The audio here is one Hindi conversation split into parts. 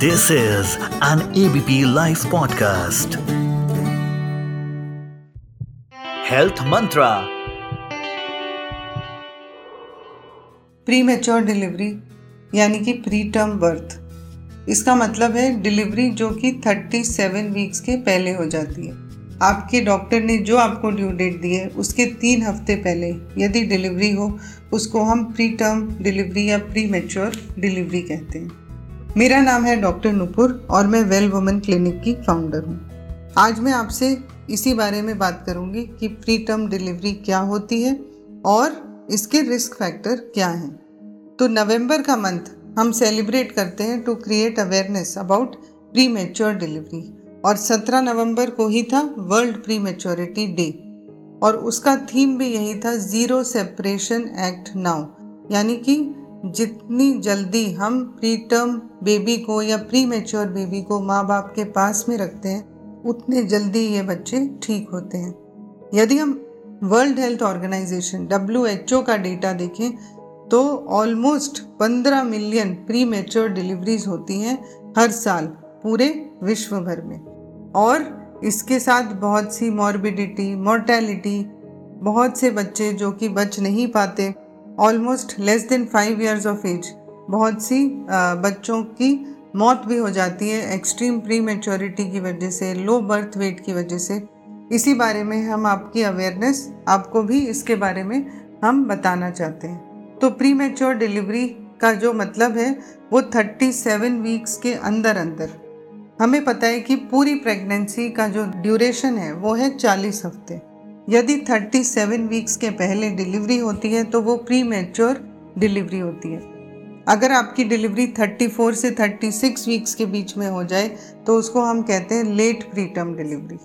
This is an ABP Life podcast. Health Mantra. Premature delivery यानी कि प्री टर्म बर्थ इसका मतलब है डिलीवरी जो कि 37 वीक्स के पहले हो जाती है। आपके डॉक्टर ने जो आपको ड्यू डेट दी है, उसके तीन हफ़्ते पहले यदि डिलीवरी हो, उसको हम प्री टर्म डिलीवरी या प्री मेच्योर डिलीवरी कहते हैं। मेरा नाम है डॉक्टर नुपुर और मैं वेल वुमेन क्लिनिक की फाउंडर हूँ। आज मैं आपसे इसी बारे में बात करूँगी कि प्री टर्म डिलीवरी क्या होती है और इसके रिस्क फैक्टर क्या हैं। तो नवंबर का मंथ हम सेलिब्रेट करते हैं to create awareness about premature delivery और 17 नवंबर को ही था वर्ल्ड प्री मेच्योरिटी डे और उसका थीम भी यही था ज़ीरो सेपरेशन एक्ट नाउ यानी कि जितनी जल्दी हम प्री टर्म बेबी को या प्री मेच्योर बेबी को माँ बाप के पास में रखते हैं, उतने जल्दी ये बच्चे ठीक होते हैं। यदि हम World Health Organization W H O का डेटा देखें तो almost 15 million premature deliveries होती हैं हर साल पूरे विश्व भर में। और इसके साथ बहुत सी मॉर्बिडिटी मोर्टेलिटी बहुत से बच्चे जो कि बच नहीं पाते almost less than five years of age बहुत सी बच्चों की मौत भी हो जाती है एक्सट्रीम प्री मेच्योरिटी की वजह से लो बर्थ वेट की वजह से। इसी बारे में हम आपकी अवेयरनेस आपको भी इसके बारे में हम बताना चाहते हैं। तो प्री मेच्योर डिलीवरी का जो मतलब है, वो 37 वीक्स के अंदर अंदर। हमें पता है कि पूरी प्रेगनेंसी का जो ड्यूरेशन है, वो है 40 हफ़्ते। यदि 37 वीक्स के पहले डिलीवरी होती है तो वो प्री मेच्योर डिलीवरी होती है। अगर आपकी डिलीवरी 34 से 36 वीक्स के बीच में हो जाए तो उसको हम कहते हैं late preterm delivery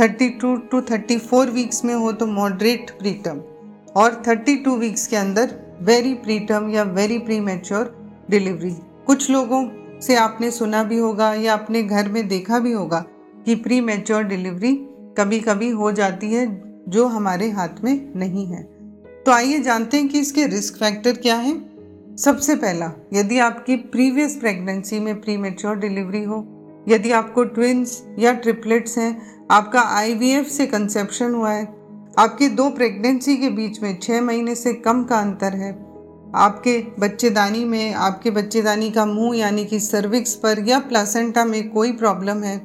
32 to 34 weeks में हो तो मॉडरेट प्री टर्म और 32 वीक्स के अंदर वेरी प्री टर्म या वेरी प्री मेच्योर डिलीवरी कुछ लोगों से आपने सुना भी होगा या अपने घर में देखा भी होगा कि प्री मेच्योर डिलीवरी कभी कभी हो जाती है जो हमारे हाथ में नहीं है। तो आइए जानते हैं कि इसके रिस्क फैक्टर क्या हैं। सबसे पहला, यदि आपकी प्रीवियस प्रेगनेंसी में प्री मेच्योर डिलीवरी हो, यदि आपको ट्विंस या ट्रिपलेट्स हैं, आपका आईवीएफ से कंसेप्शन हुआ है, आपके दो प्रेगनेंसी के बीच में छः महीने से कम का अंतर है, आपके बच्चेदानी में, आपके बच्चेदानी का मुँह यानी कि सर्विक्स पर या प्लासेंटा में कोई प्रॉब्लम है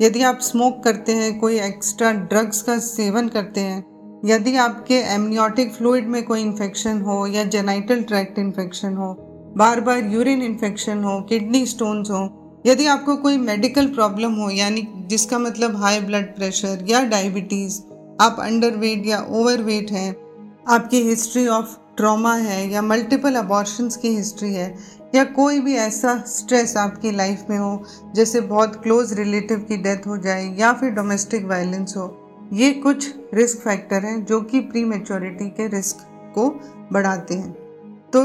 यदि आप स्मोक करते हैं, कोई एक्स्ट्रा ड्रग्स का सेवन करते हैं, यदि आपके एमनियोटिक फ्लूड में कोई इन्फेक्शन हो या जेनाइटल ट्रैक्ट इन्फेक्शन हो बार बार यूरिन इन्फेक्शन हो किडनी स्टोन्स हो, यदि आपको कोई मेडिकल प्रॉब्लम हो, यानी जिसका मतलब हाई ब्लड प्रेशर या डायबिटीज़ आप अंडर वेट या ओवर वेट हैं, आपकी हिस्ट्री ऑफ़ ट्रॉमा है या मल्टीपल अबॉर्शंस की हिस्ट्री है या कोई भी ऐसा स्ट्रेस आपकी लाइफ में हो, जैसे बहुत क्लोज रिलेटिव की डेथ हो जाए या फिर डोमेस्टिक वायलेंस हो, ये कुछ रिस्क फैक्टर हैं जो कि प्री मेचोरिटी के रिस्क को बढ़ाते हैं। तो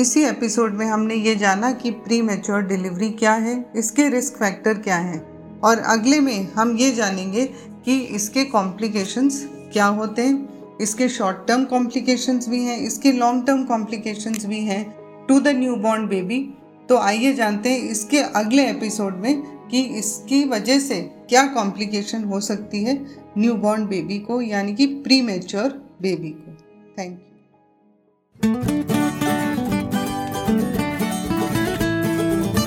इसी एपिसोड में हमने ये जाना कि प्री मेच्योर डिलीवरी क्या है, इसके रिस्क फैक्टर क्या हैं, और अगले में हम ये जानेंगे कि इसके कॉम्प्लिकेशंस क्या होते हैं, इसके शॉर्ट टर्म कॉम्प्लिकेशंस भी हैं, इसके लॉन्ग टर्म कॉम्प्लिकेशंस भी हैं to the newborn baby. तो आइए जानते हैं इसके अगले एपिसोड में कि इसकी वजह से क्या कॉम्प्लिकेशन हो सकती है न्यू बॉर्न बेबी को, यानी कि प्री मेच्योर बेबी को। Thank you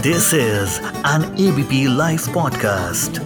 this is an ABP live podcast